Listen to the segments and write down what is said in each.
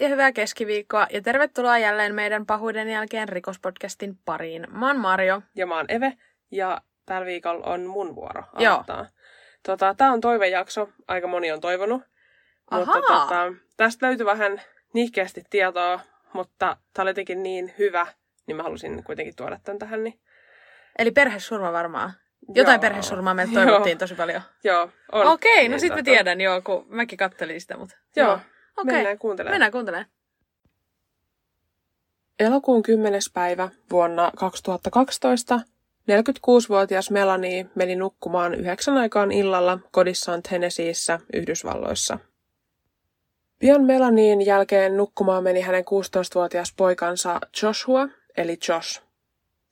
Ja hyvää keskiviikkoa ja tervetuloa jälleen meidän pahuuden jälkeen rikospodcastin pariin. Mä oon Mario. Ja mä oon Eve ja tällä viikolla on mun vuoro aloittaa. Joo. Tota, tää on toivejakso, aika moni on toivonut. Ahaa. Mutta tota, tästä löytyy vähän nihkeästi tietoa, mutta tää oli jotenkin niin hyvä, niin mä halusin kuitenkin tuoda tämän tähän. Niin... Eli perhesurma varmaan. Jotain joo. perhesurmaa meiltä toivottiin joo. tosi paljon. Joo, on. Okei, okay, no niin, sit mä tiedän joo, kun mäkin kattelin sitä. Mutta... Joo, joo. Okay. mennään kuuntelemaan. Mennään kuuntelemaan. Elokuun 10. päivä vuonna 2012 46-vuotias Melanie meni nukkumaan yhdeksän aikaan illalla kodissaan Tennesseeissä, Yhdysvalloissa. Pian Melanien jälkeen nukkumaan meni hänen 16-vuotias poikansa Joshua, eli Josh.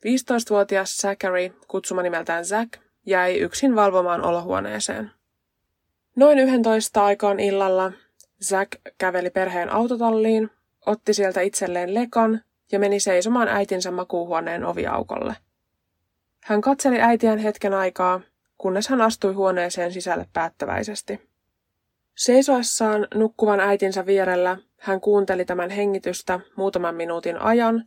15-vuotias Zachary, kutsuma nimeltään Zack, jäi yksin valvomaan olohuoneeseen. Noin 11 aikaan illalla Zack käveli perheen autotalliin, otti sieltä itselleen lekan ja meni seisomaan äitinsä makuuhuoneen oviaukolle. Hän katseli äitiään hetken aikaa, kunnes hän astui huoneeseen sisälle päättäväisesti. Seisoessaan nukkuvan äitinsä vierellä hän kuunteli tämän hengitystä muutaman minuutin ajan,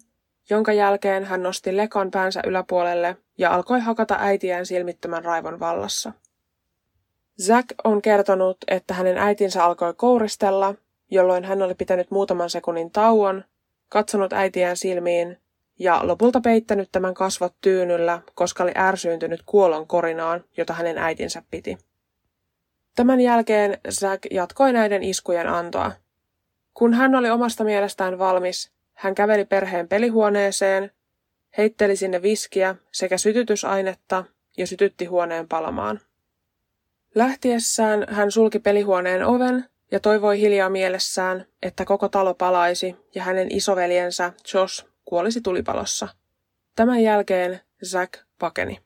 jonka jälkeen hän nosti lekan päänsä yläpuolelle ja alkoi hakata äitiään silmittömän raivon vallassa. Zack on kertonut, että hänen äitinsä alkoi kouristella, jolloin hän oli pitänyt muutaman sekunnin tauon, katsonut äitiään silmiin ja lopulta peittänyt tämän kasvot tyynyllä, koska oli ärsyyntynyt kuolon korinaan, jota hänen äitinsä piti. Tämän jälkeen Zack jatkoi näiden iskujen antoa. Kun hän oli omasta mielestään valmis, hän käveli perheen pelihuoneeseen, heitteli sinne viskiä sekä sytytysainetta ja sytytti huoneen palamaan. Lähtiessään hän sulki pelihuoneen oven ja toivoi hiljaa mielessään, että koko talo palaisi ja hänen isoveljensä Josh kuolisi tulipalossa. Tämän jälkeen Zack pakeni.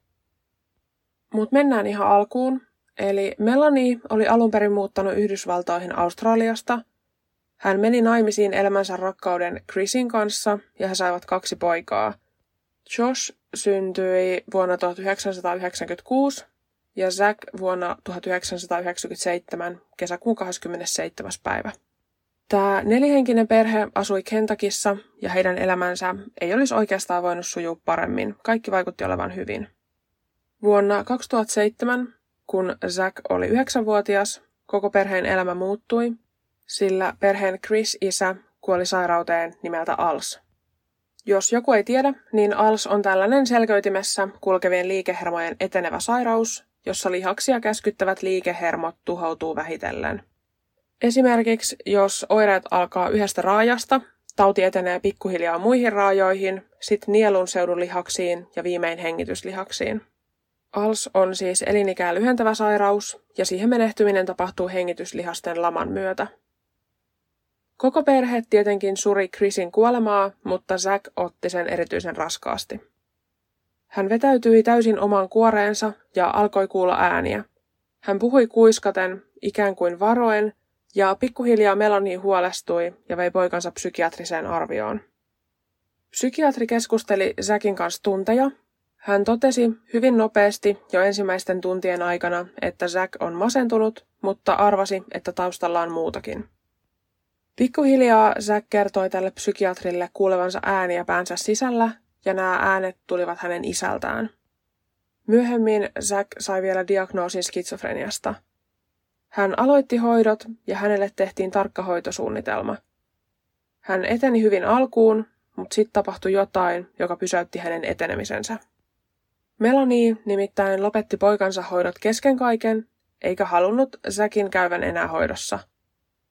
Mutta mennään ihan alkuun. Eli Melanie oli alun perin muuttanut Yhdysvaltoihin Australiasta. Hän meni naimisiin elämänsä rakkauden Chrisin kanssa ja he saivat kaksi poikaa. Josh syntyi vuonna 1996 ja Zack vuonna 1997 kesäkuun 27. päivä. Tämä nelihenkinen perhe asui Kentakissa ja heidän elämänsä ei olisi oikeastaan voinut sujua paremmin. Kaikki vaikutti olevan hyvin. Vuonna 2007, kun Zack oli 9-vuotias, koko perheen elämä muuttui, sillä perheen Chris-isä kuoli sairauteen nimeltä ALS. Jos joku ei tiedä, niin ALS on tällainen selkeytimessä kulkevien liikehermojen etenevä sairaus, jossa lihaksia käskyttävät liikehermot tuhoutuu vähitellen. Esimerkiksi jos oireet alkaa yhdestä raajasta, tauti etenee pikkuhiljaa muihin raajoihin, sitten nielun seudun lihaksiin ja viimein hengityslihaksiin. ALS on siis elinikää lyhentävä sairaus ja siihen menehtyminen tapahtuu hengityslihasten laman myötä. Koko perhe tietenkin suri Chrisin kuolemaa, mutta Zack otti sen erityisen raskaasti. Hän vetäytyi täysin omaan kuoreensa ja alkoi kuulla ääniä. Hän puhui kuiskaten, ikään kuin varoen, ja pikkuhiljaa Melanie huolestui ja vei poikansa psykiatriseen arvioon. Psykiatri keskusteli Säkin kanssa tunteja. Hän totesi hyvin nopeasti jo ensimmäisten tuntien aikana, että Zack on masentunut, mutta arvasi, että taustalla on muutakin. Pikkuhiljaa Zack kertoi tälle psykiatrille kuulevansa ääniä päänsä sisällä ja nämä äänet tulivat hänen isältään. Myöhemmin Zack sai vielä diagnoosin skitsofreniasta. Hän aloitti hoidot ja hänelle tehtiin tarkka hoitosuunnitelma. Hän eteni hyvin alkuun, mutta sitten tapahtui jotain, joka pysäytti hänen etenemisensä. Melanie nimittäin lopetti poikansa hoidot kesken kaiken, eikä halunnut Zackin käyvän enää hoidossa.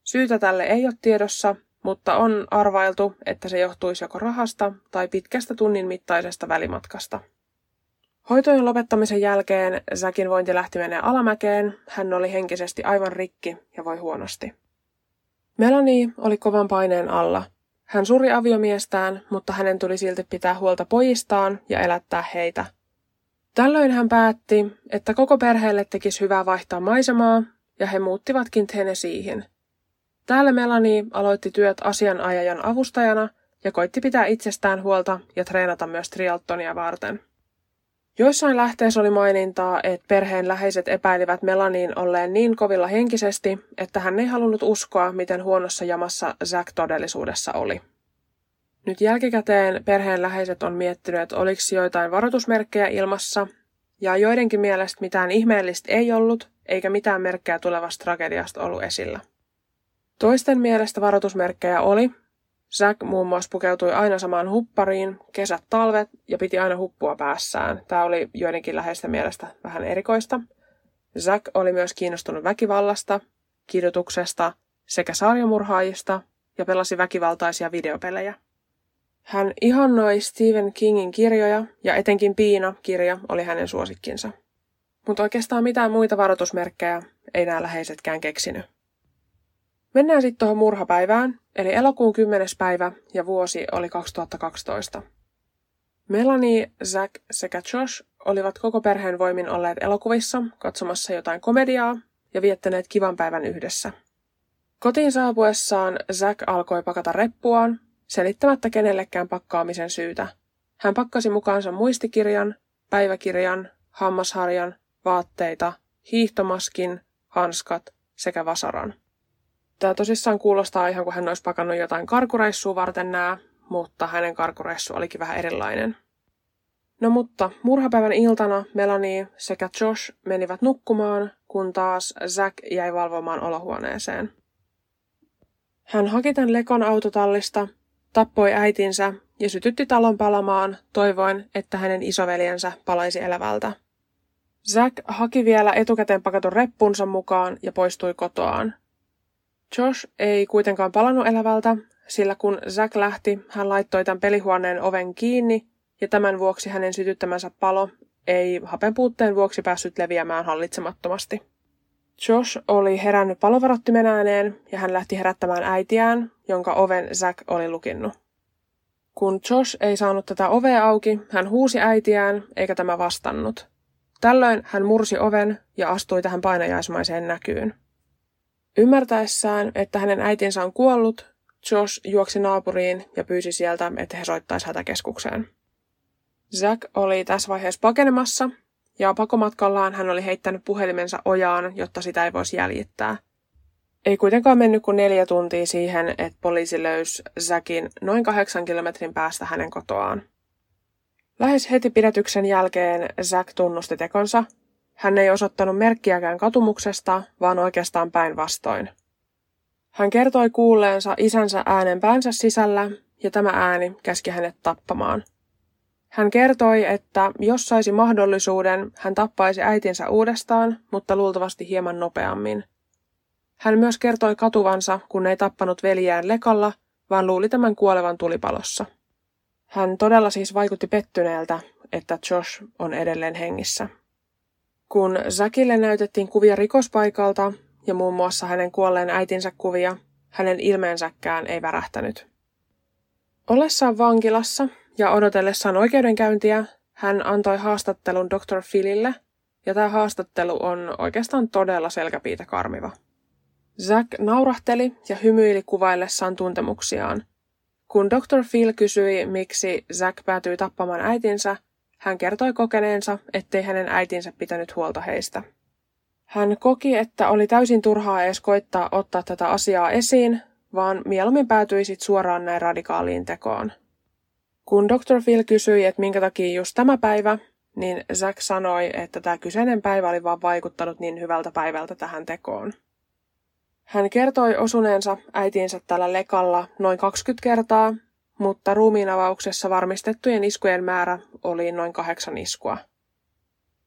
Syytä tälle ei ole tiedossa, mutta on arvailtu, että se johtuisi joko rahasta tai pitkästä tunnin mittaisesta välimatkasta. Hoitojen lopettamisen jälkeen Säkin vointi lähti menee alamäkeen, hän oli henkisesti aivan rikki ja voi huonosti. Melanie oli kovan paineen alla. Hän suri aviomiestään, mutta hänen tuli silti pitää huolta pojistaan ja elättää heitä. Tällöin hän päätti, että koko perheelle tekisi hyvää vaihtaa maisemaa, ja he muuttivatkin Tennesseeihin – Täällä Melanie aloitti työt asianajajan avustajana ja koitti pitää itsestään huolta ja treenata myös trialtonia varten. Joissain lähteissä oli mainintaa, että perheen läheiset epäilivät Melaniin olleen niin kovilla henkisesti, että hän ei halunnut uskoa, miten huonossa jamassa Zack todellisuudessa oli. Nyt jälkikäteen perheen läheiset on miettinyt, oliko joitain varoitusmerkkejä ilmassa, ja joidenkin mielestä mitään ihmeellistä ei ollut, eikä mitään merkkejä tulevasta tragediasta ollut esillä. Toisten mielestä varoitusmerkkejä oli. Zack muun muassa pukeutui aina samaan huppariin, kesät talvet ja piti aina huppua päässään. Tämä oli joidenkin läheistä mielestä vähän erikoista. Zack oli myös kiinnostunut väkivallasta, kidutuksesta sekä sarjamurhaajista ja pelasi väkivaltaisia videopelejä. Hän ihannoi Stephen Kingin kirjoja ja etenkin Piina-kirja oli hänen suosikkinsa. Mutta oikeastaan mitään muita varoitusmerkkejä ei nämä läheisetkään keksinyt. Mennään sitten tuohon murhapäivään, eli elokuun 10. päivä ja vuosi oli 2012. Melanie, Zack sekä Josh olivat koko perheen voimin olleet elokuvissa katsomassa jotain komediaa ja viettäneet kivan päivän yhdessä. Kotiin saapuessaan Zack alkoi pakata reppuaan, selittämättä kenellekään pakkaamisen syytä. Hän pakkasi mukaansa muistikirjan, päiväkirjan, hammasharjan, vaatteita, hiihtomaskin, hanskat sekä vasaran. Tämä tosissaan kuulostaa ihan kuin hän olisi pakannut jotain karkureissua varten nämä, mutta hänen karkureissu olikin vähän erilainen. No mutta murhapäivän iltana Melanie sekä Josh menivät nukkumaan, kun taas Zack jäi valvomaan olohuoneeseen. Hän haki tämän Lekon autotallista, tappoi äitinsä ja sytytti talon palamaan, toivoen, että hänen isoveljensä palaisi elävältä. Zack haki vielä etukäteen pakatun reppunsa mukaan ja poistui kotoaan – Josh ei kuitenkaan palannut elävältä, sillä kun Zack lähti, hän laittoi tämän pelihuoneen oven kiinni ja tämän vuoksi hänen sytyttämänsä palo ei hapenpuutteen vuoksi päässyt leviämään hallitsemattomasti. Josh oli herännyt palovarottimen ääneen ja hän lähti herättämään äitiään, jonka oven Zack oli lukinnut. Kun Josh ei saanut tätä ovea auki, hän huusi äitiään, eikä tämä vastannut. Tällöin hän mursi oven ja astui tähän painajaismaiseen näkyyn. Ymmärtäessään, että hänen äitinsä on kuollut, Josh juoksi naapuriin ja pyysi sieltä, että he soittaisivat hätäkeskukseen. Zack oli tässä vaiheessa pakenemassa, ja pakomatkallaan hän oli heittänyt puhelimensa ojaan, jotta sitä ei voisi jäljittää. Ei kuitenkaan mennyt kuin neljä tuntia siihen, että poliisi löysi Zackin noin kahdeksan kilometrin päästä hänen kotoaan. Lähes heti pidätyksen jälkeen Zack tunnusti tekonsa hän ei osoittanut merkkiäkään katumuksesta, vaan oikeastaan päinvastoin. Hän kertoi kuulleensa isänsä äänen päänsä sisällä, ja tämä ääni käski hänet tappamaan. Hän kertoi, että jos saisi mahdollisuuden, hän tappaisi äitinsä uudestaan, mutta luultavasti hieman nopeammin. Hän myös kertoi katuvansa, kun ei tappanut veljään lekalla, vaan luuli tämän kuolevan tulipalossa. Hän todella siis vaikutti pettyneeltä, että Josh on edelleen hengissä. Kun Zakille näytettiin kuvia rikospaikalta ja muun muassa hänen kuolleen äitinsä kuvia, hänen ilmeensäkään ei värähtänyt. Ollessaan vankilassa ja odotellessaan oikeudenkäyntiä, hän antoi haastattelun Dr. Philille, ja tämä haastattelu on oikeastaan todella selkäpiitä karmiva. Zack naurahteli ja hymyili kuvaillessaan tuntemuksiaan. Kun Dr. Phil kysyi, miksi Zack päätyi tappamaan äitinsä, hän kertoi kokeneensa, ettei hänen äitinsä pitänyt huolta heistä. Hän koki, että oli täysin turhaa edes koittaa ottaa tätä asiaa esiin, vaan mieluummin päätyi sit suoraan näin radikaaliin tekoon. Kun Dr. Phil kysyi, että minkä takia just tämä päivä, niin Zack sanoi, että tämä kyseinen päivä oli vaan vaikuttanut niin hyvältä päivältä tähän tekoon. Hän kertoi osuneensa äitinsä tällä lekalla noin 20 kertaa mutta ruumiinavauksessa varmistettujen iskujen määrä oli noin kahdeksan iskua.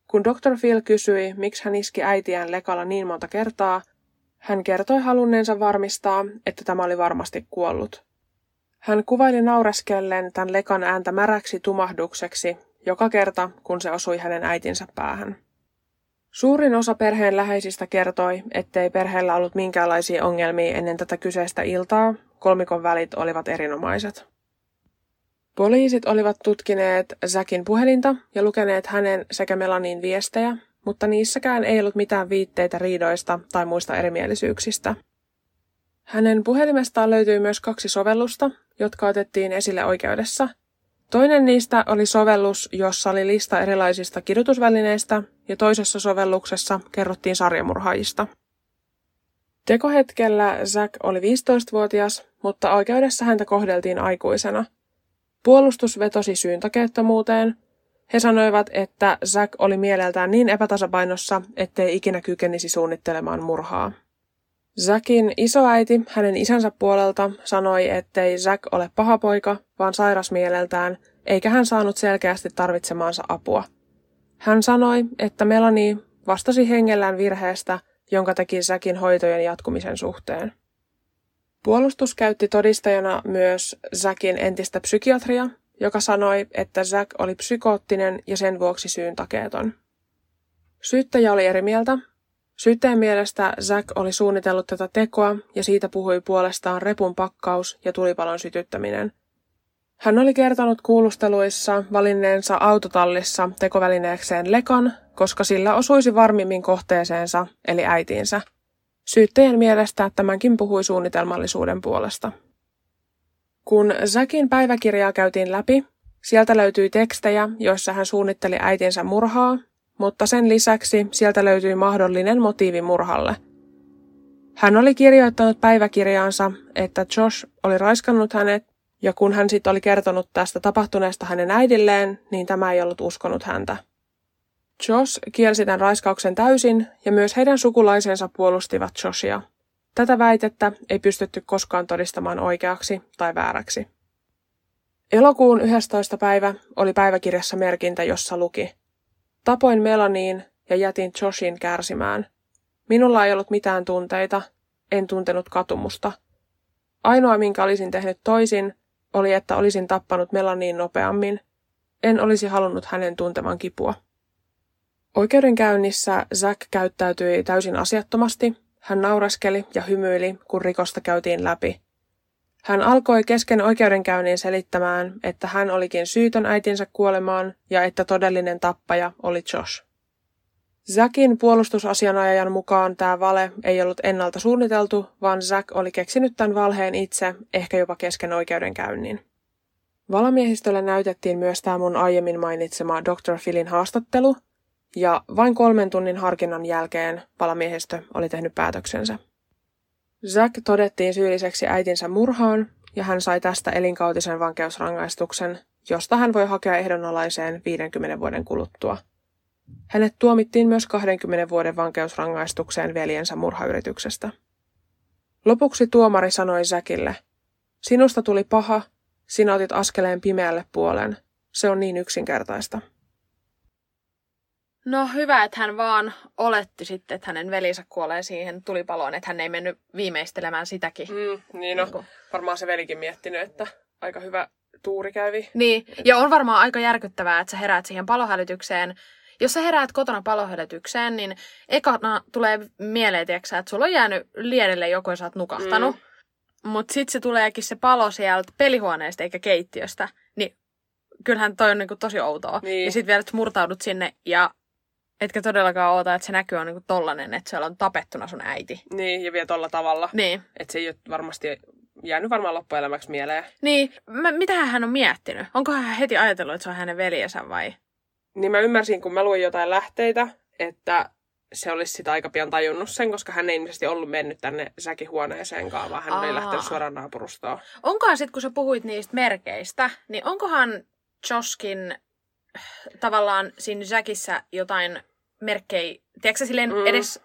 Kun Dr. Phil kysyi, miksi hän iski äitiään lekalla niin monta kertaa, hän kertoi halunneensa varmistaa, että tämä oli varmasti kuollut. Hän kuvaili naureskellen tämän lekan ääntä märäksi tumahdukseksi joka kerta, kun se osui hänen äitinsä päähän. Suurin osa perheen läheisistä kertoi, ettei perheellä ollut minkäänlaisia ongelmia ennen tätä kyseistä iltaa, kolmikon välit olivat erinomaiset. Poliisit olivat tutkineet Zakin puhelinta ja lukeneet hänen sekä Melanin viestejä, mutta niissäkään ei ollut mitään viitteitä riidoista tai muista erimielisyyksistä. Hänen puhelimestaan löytyi myös kaksi sovellusta, jotka otettiin esille oikeudessa. Toinen niistä oli sovellus, jossa oli lista erilaisista kidutusvälineistä, ja toisessa sovelluksessa kerrottiin sarjamurhaajista. Tekohetkellä Zack oli 15-vuotias, mutta oikeudessa häntä kohdeltiin aikuisena. Puolustus vetosi syyntakeettomuuteen. He sanoivat, että Zack oli mieleltään niin epätasapainossa, ettei ikinä kykenisi suunnittelemaan murhaa. Zackin isoäiti hänen isänsä puolelta sanoi, ettei Zack ole paha poika, vaan sairas mieleltään, eikä hän saanut selkeästi tarvitsemaansa apua. Hän sanoi, että Melanie vastasi hengellään virheestä, jonka teki Zackin hoitojen jatkumisen suhteen. Puolustus käytti todistajana myös Zackin entistä psykiatria, joka sanoi, että Zack oli psykoottinen ja sen vuoksi syyn takeeton. Syyttäjä oli eri mieltä. Syyttäjän mielestä Zack oli suunnitellut tätä tekoa ja siitä puhui puolestaan repun pakkaus ja tulipalon sytyttäminen. Hän oli kertonut kuulusteluissa valinneensa autotallissa tekovälineekseen lekan, koska sillä osuisi varmimmin kohteeseensa, eli äitiinsä. Syyttäjän mielestä tämänkin puhui suunnitelmallisuuden puolesta. Kun Zackin päiväkirjaa käytiin läpi, sieltä löytyi tekstejä, joissa hän suunnitteli äitinsä murhaa, mutta sen lisäksi sieltä löytyi mahdollinen motiivi murhalle. Hän oli kirjoittanut päiväkirjaansa, että Josh oli raiskannut hänet, ja kun hän sitten oli kertonut tästä tapahtuneesta hänen äidilleen, niin tämä ei ollut uskonut häntä. Josh kielsi tämän raiskauksen täysin, ja myös heidän sukulaisensa puolustivat Joshia. Tätä väitettä ei pystytty koskaan todistamaan oikeaksi tai vääräksi. Elokuun 11. päivä oli päiväkirjassa merkintä, jossa luki Tapoin Melaniin ja jätin Joshin kärsimään. Minulla ei ollut mitään tunteita, en tuntenut katumusta. Ainoa, minkä olisin tehnyt toisin, oli, että olisin tappanut Melaniin nopeammin. En olisi halunnut hänen tuntevan kipua. Oikeudenkäynnissä Zack käyttäytyi täysin asiattomasti hän nauraskeli ja hymyili, kun rikosta käytiin läpi. Hän alkoi kesken oikeudenkäynnin selittämään, että hän olikin syytön äitinsä kuolemaan ja että todellinen tappaja oli Josh. Zackin puolustusasianajajan mukaan tämä vale ei ollut ennalta suunniteltu, vaan Zack oli keksinyt tämän valheen itse, ehkä jopa kesken oikeudenkäynnin. Valamiehistölle näytettiin myös tämä mun aiemmin mainitsema Dr. Philin haastattelu, ja vain kolmen tunnin harkinnan jälkeen palamiehistö oli tehnyt päätöksensä. Zack todettiin syylliseksi äitinsä murhaan ja hän sai tästä elinkautisen vankeusrangaistuksen, josta hän voi hakea ehdonalaiseen 50 vuoden kuluttua. Hänet tuomittiin myös 20 vuoden vankeusrangaistukseen veljensä murhayrityksestä. Lopuksi tuomari sanoi Zackille, sinusta tuli paha, sinä otit askeleen pimeälle puolen. Se on niin yksinkertaista. No hyvä, että hän vaan oletti sitten, että hänen velinsä kuolee siihen tulipaloon, että hän ei mennyt viimeistelemään sitäkin. Mm, niin no, varmaan se velikin miettinyt, että aika hyvä tuuri kävi. Niin, ja on varmaan aika järkyttävää, että sä heräät siihen palohälytykseen. Jos sä heräät kotona palohälytykseen, niin ekana tulee mieleen, tiiäksä, että sulla on jäänyt liedelle joku ja sä oot nukahtanut. Mm. Mutta sitten se tuleekin se palo sieltä pelihuoneesta eikä keittiöstä. Niin kyllähän toi on niinku tosi outoa. Niin. Ja sitten vielä, että murtaudut sinne ja Etkä todellakaan oota, että se näkyy on niinku tollanen, että siellä on tapettuna sun äiti. Niin, ja vielä tolla tavalla. Niin. Että se ei ole varmasti jäänyt varmaan loppuelämäksi mieleen. Niin, mä, mitä hän on miettinyt? Onko hän heti ajatellut, että se on hänen veljensä vai? Niin mä ymmärsin, kun mä luin jotain lähteitä, että se olisi sitä aika pian tajunnut sen, koska hän ei ilmeisesti ollut mennyt tänne säkihuoneeseenkaan, vaan hän Aa. oli lähtenyt suoraan naapurustoon. Onkohan sitten, kun sä puhuit niistä merkeistä, niin onkohan Joskin tavallaan siinä Jackissa jotain merkkejä, tiedätkö silleen mm. edes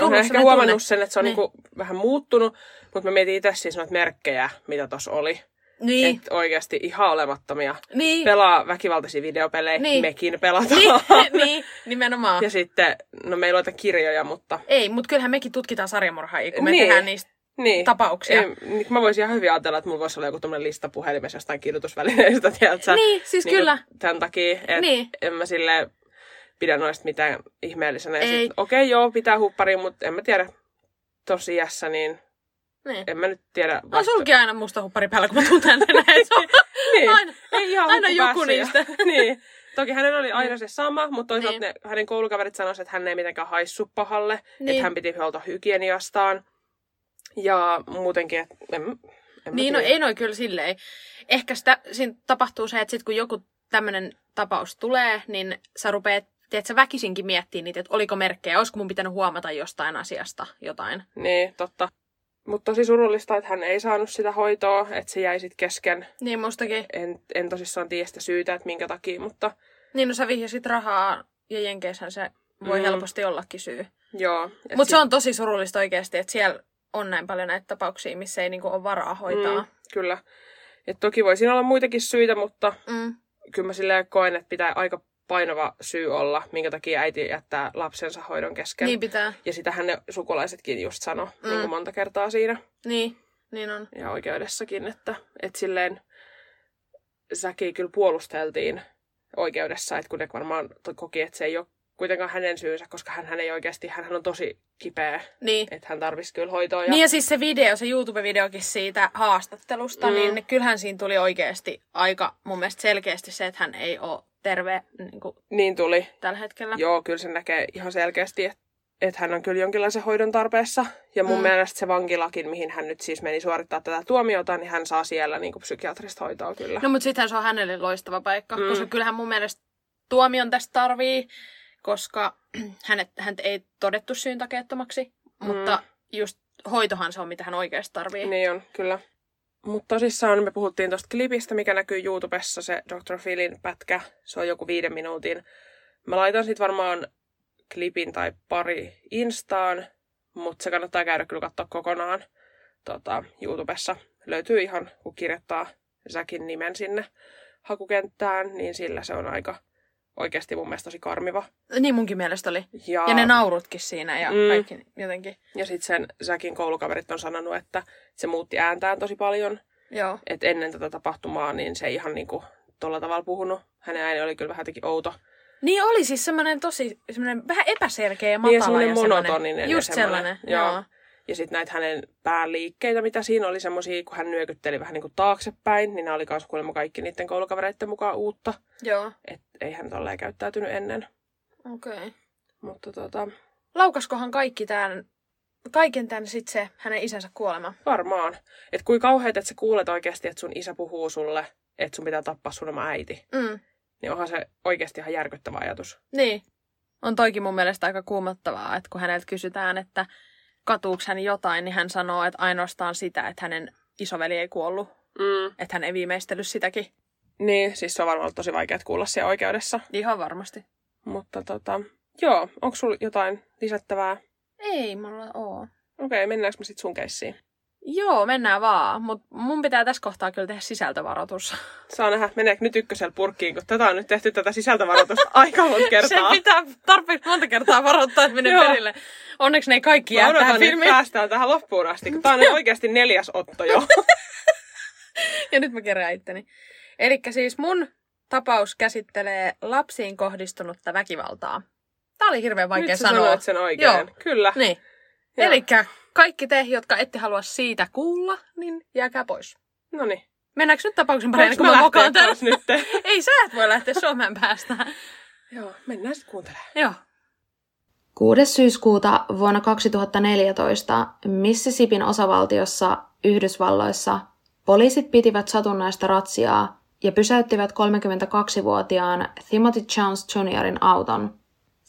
Olen ehkä huomannut tunne. sen, että se on niin. Niinku vähän muuttunut, mutta mä mietin itse siis noita merkkejä, mitä tuossa oli. Niin. Että oikeasti ihan olemattomia. Niin. Pelaa väkivaltaisia videopelejä, niin. mekin pelataan. Niin, niin, nimenomaan. Ja sitten, no meillä on kirjoja, mutta... Ei, mutta kyllähän mekin tutkitaan sarjamurhaajia, kun me niin. tehdään niistä niin. tapauksia. Ei, niin, mä voisin ihan hyvin ajatella, että mulla voisi olla joku tämmöinen lista puhelimessa jostain kidutusvälineistä, tiedätkö? Niin, siis niin kyllä. Tämän takia, että niin. en mä sille pidä noista mitään ihmeellisenä. Okei, okay, joo, pitää huppari, mutta en mä tiedä tosi iässä, niin niin. En mä nyt tiedä. Vasta... On sulki aina musta huppari päällä, kun mä tuun tänne näin. niin. aina, Ei ihan aina joku niistä. niin. Toki hänellä oli aina se sama, mutta toisaalta niin. ne, hänen koulukaverit sanoisivat, että hän ei mitenkään haissu pahalle. Niin. Että hän piti huolta hygieniastaan. Ja muutenkin, että en, En Niin, no ei noi kyllä silleen. Ehkä sitä, siinä tapahtuu se, että sit kun joku tämmöinen tapaus tulee, niin sä rupeat, tiedät, sä väkisinkin miettii niitä, että oliko merkkejä, olisiko mun pitänyt huomata jostain asiasta jotain. Niin, totta. Mutta tosi surullista, että hän ei saanut sitä hoitoa, että se jäi sitten kesken. Niin mustakin. En, en tosissaan tiedä sitä syytä, että minkä takia, mutta Niin, no sä vihjasit rahaa ja Jenkeissähän se voi Mm. helposti ollakin syy. joo. Mutta sit- se on tosi surullista oikeasti, että siellä on näin paljon näitä tapauksia, missä ei niinku ole varaa hoitaa. Mm, kyllä. Et toki voi siinä olla muitakin syitä, mutta Mm. kyllä mä silleen koen, että pitää aika painava syy olla, minkä takia äiti jättää lapsensa hoidon kesken. Niin pitää. Ja sitähän ne sukulaisetkin just sano mm. Mm. niin kuin monta kertaa siinä. Niin, niin on. Ja oikeudessakin, että, että silleen Säki kyllä puolusteltiin oikeudessa, että kun ne varmaan koki, että se ei ole kuitenkaan hänen syynsä, koska hän ei oikeasti, hän on tosi kipeä, Niin. että hän tarvitsisi kyllä hoitoa. Ja... Niin ja siis se video, se YouTube-videokin siitä haastattelusta, Mm. mm. niin kyllähän siinä tuli oikeasti aika mun mielestä selkeästi se, että hän ei ole terve niin kuin niin tuli. tällä hetkellä. Joo, kyllä se näkee ihan selkeästi, että, että hän on kyllä jonkinlaisen hoidon tarpeessa. Ja mun mm. Mielestä se vankilakin, mihin hän nyt siis meni suorittaa tätä tuomiota, niin hän saa siellä niin kuin psykiatrista hoitoa kyllä. No mutta sittenhän se on hänelle loistava paikka, Mm. koska kyllähän mun mielestä tuomion tästä tarvii, koska hänet, hän ei todettu syyntakeettomaksi, mm. mutta just hoitohan se on, mitä hän oikeasti tarvii. Niin on, kyllä. Mutta tosissaan me puhuttiin tuosta klipistä, mikä näkyy YouTubessa, se Dr. Philin pätkä. Se on joku viiden minuutin. Mä laitan sit varmaan klipin tai pari Instaan, mutta se kannattaa käydä kyllä katsoa kokonaan tota, YouTubessa. Löytyy ihan, kun kirjoittaa Säkin nimen sinne hakukenttään, niin sillä se on aika oikeasti mun mielestä tosi karmiva. Niin munkin mielestä oli. Ja, Ja ne naurutkin siinä ja Mm. kaikki jotenkin. ja sitten sen Säkin koulukaverit on sanonut, että se muutti ääntään tosi paljon. Joo. Et ennen tätä tapahtumaa, niin se ei ihan niinku tolla tavalla puhunut. Hänen ääni oli kyllä vähän jotenkin outo. Niin oli siis semmoinen tosi, semmoinen vähän epäselkeä ja matala. Niin, ja semmoinen semmoinen- monotoninen. ja Just sellainen, Joo. joo. Ja sitten näitä hänen päänliikkeitä, mitä siinä oli semmoisia, kun hän nyökytteli vähän niinku taaksepäin, niin nämä oli kans kuulemma kaikki niiden koulukavereiden mukaan uutta. Joo. Et ei hän tolleen käyttäytynyt ennen. Okei. Okay. Mutta tota, Laukaskohan kaikki tämän, kaiken tämän sit se hänen isänsä kuolema? varmaan. Että kuin kauheet, että sä kuulet oikeasti, että sun isä puhuu sulle, että sun pitää tappaa sun oma äiti. Mm. Niin onhan se oikeasti ihan järkyttävä ajatus. Niin. On toikin mun mielestä aika kuumottavaa, että kun häneltä kysytään, että katuuks hän jotain, niin hän sanoo, että ainoastaan sitä, että hänen isoveli ei kuollut. Mm. Että hän ei viimeistellyt sitäkin. Niin, siis se on varmaan ollut tosi vaikea kuulla siellä oikeudessa. Ihan varmasti. Mutta tota, joo, onko sulla jotain lisättävää? Ei mulla oo. Okei, okay, mennäänkö me sitten sun keissiin? Joo, mennään vaan. Mutta mun pitää tässä kohtaa kyllä tehdä sisältövaroitus. Saa nähdä, meneekö nyt ykkösellä purkkiin, kun tätä on nyt tehty tätä sisältövaroitusta aika monta kertaa. Sen pitää tarpeeksi monta kertaa varoittaa, että menee perille. Onneksi ne ei kaikki Mä jää odotan tähän nyt filmiin. päästään tähän loppuun asti, kun tää on nyt oikeasti neljäs otto jo. Ja nyt mä kerään itteni. Eli siis mun tapaus käsittelee lapsiin kohdistunutta väkivaltaa. Tää oli hirveän vaikea nyt sä sanoa. sanoit sen oikein. Joo. Kyllä. Niin. Eli kaikki te, jotka ette halua siitä kuulla, niin jääkää pois. No niin. Mennäänkö nyt tapauksen pariin, kun mä mokaan täällä? taas nyt? Ei sä et voi lähteä Suomeen päästä. Joo, mennään sitten kuuntelemaan. Joo. 6. syyskuuta vuonna 2014 Mississippin osavaltiossa Yhdysvalloissa poliisit pitivät satunnaista ratsiaa ja pysäyttivät 32-vuotiaan Timothy Jones Juniorin auton.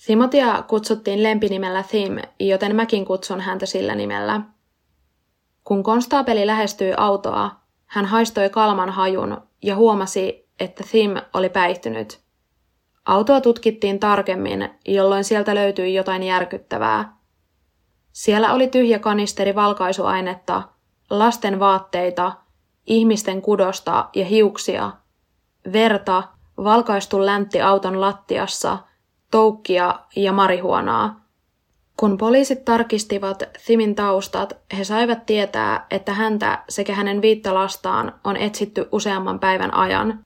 Timothya kutsuttiin lempinimellä Tim, joten mäkin kutsun häntä sillä nimellä. Kun konstaapeli lähestyi autoa, hän haistoi kalman hajun ja huomasi, että Tim oli päihtynyt. Autoa tutkittiin tarkemmin, jolloin sieltä löytyi jotain järkyttävää. Siellä oli tyhjä kanisteri valkaisuainetta, lasten vaatteita, ihmisten kudosta ja hiuksia, verta, valkaistu läntti auton lattiassa, toukkia ja marihuonaa. Kun poliisit tarkistivat Thimin taustat, he saivat tietää, että häntä sekä hänen viittä lastaan on etsitty useamman päivän ajan.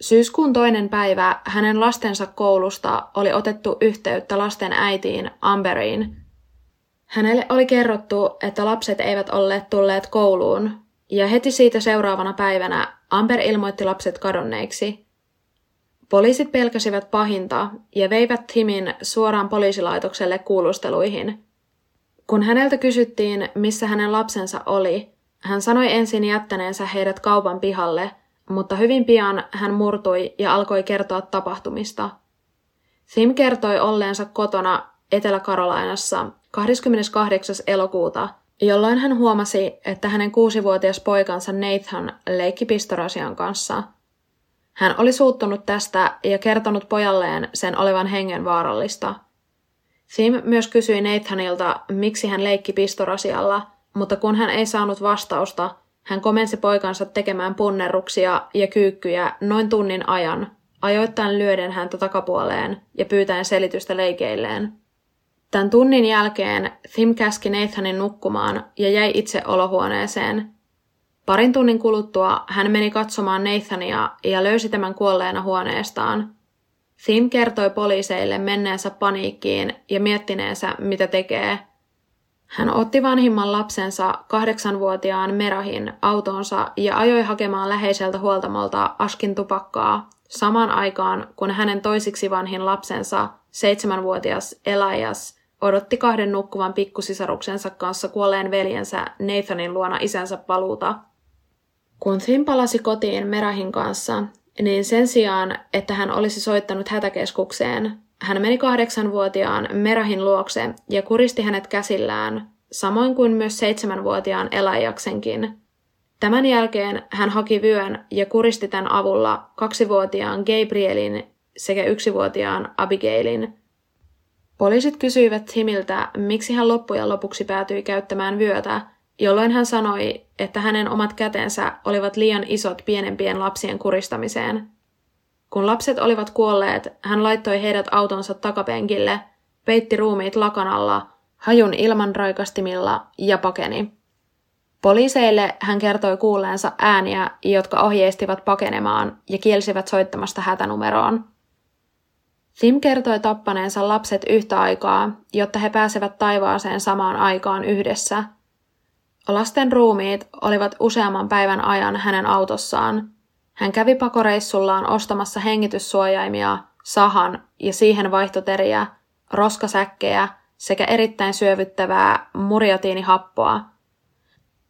Syyskuun toinen päivä hänen lastensa koulusta oli otettu yhteyttä lasten äitiin Amberiin. Hänelle oli kerrottu, että lapset eivät olleet tulleet kouluun, ja heti siitä seuraavana päivänä Amber ilmoitti lapset kadonneiksi. Poliisit pelkäsivät pahinta ja veivät Timin suoraan poliisilaitokselle kuulusteluihin. Kun häneltä kysyttiin, missä hänen lapsensa oli, Hän sanoi ensin jättäneensä heidät kaupan pihalle, mutta hyvin pian hän murtui ja alkoi kertoa tapahtumista. Thim kertoi olleensa kotona Etelä-Karolainassa 28. elokuuta, jolloin hän huomasi, että hänen kuusivuotias poikansa Nathan leikki pistorasian kanssa. Hän oli suuttunut tästä ja kertonut pojalleen sen olevan hengenvaarallista. Thim myös kysyi Nathanilta, miksi hän leikki pistorasialla, mutta kun hän ei saanut vastausta, hän komensi poikansa tekemään punnerruksia ja kyykkyjä noin tunnin ajan, ajoittain lyöden häntä takapuoleen ja pyytäen selitystä leikeilleen. Tämän tunnin jälkeen Thim käski Nathanin nukkumaan ja jäi itse olohuoneeseen. Parin tunnin kuluttua hän meni katsomaan Nathania ja löysi tämän kuolleena huoneestaan. Thim kertoi poliiseille menneensä paniikkiin ja miettineensä, mitä tekee. Hän otti vanhimman lapsensa kahdeksanvuotiaan Merahin autonsa ja ajoi hakemaan läheiseltä huoltamolta askin tupakkaa samaan aikaan, kun hänen toisiksi vanhin lapsensa, seitsemänvuotias Elias, odotti kahden nukkuvan pikkusisaruksensa kanssa kuolleen veljensä Nathanin luona isänsä paluuta. Kun Thim palasi kotiin Merahin kanssa, niin sen sijaan, että hän olisi soittanut hätäkeskukseen, hän meni kahdeksanvuotiaan Merahin luokse ja kuristi hänet käsillään, samoin kuin myös seitsemänvuotiaan Elajaksenkin. Tämän jälkeen hän haki vyön ja kuristi tämän avulla kaksivuotiaan Gabrielin sekä yksivuotiaan Abigailin – Poliisit kysyivät Timiltä, miksi hän loppujen lopuksi päätyi käyttämään vyötä, jolloin hän sanoi, että hänen omat kätensä olivat liian isot pienempien lapsien kuristamiseen. Kun lapset olivat kuolleet, hän laittoi heidät autonsa takapenkille, peitti ruumiit lakanalla, hajun ilman raikastimilla ja pakeni. Poliiseille hän kertoi kuulleensa ääniä, jotka ohjeistivat pakenemaan ja kielsivät soittamasta hätänumeroon. Tim kertoi tappaneensa lapset yhtä aikaa, jotta he pääsevät taivaaseen samaan aikaan yhdessä. Lasten ruumiit olivat useamman päivän ajan hänen autossaan. Hän kävi pakoreissullaan ostamassa hengityssuojaimia, sahan ja siihen vaihtoteriä, roskasäkkejä sekä erittäin syövyttävää muriatiinihappoa.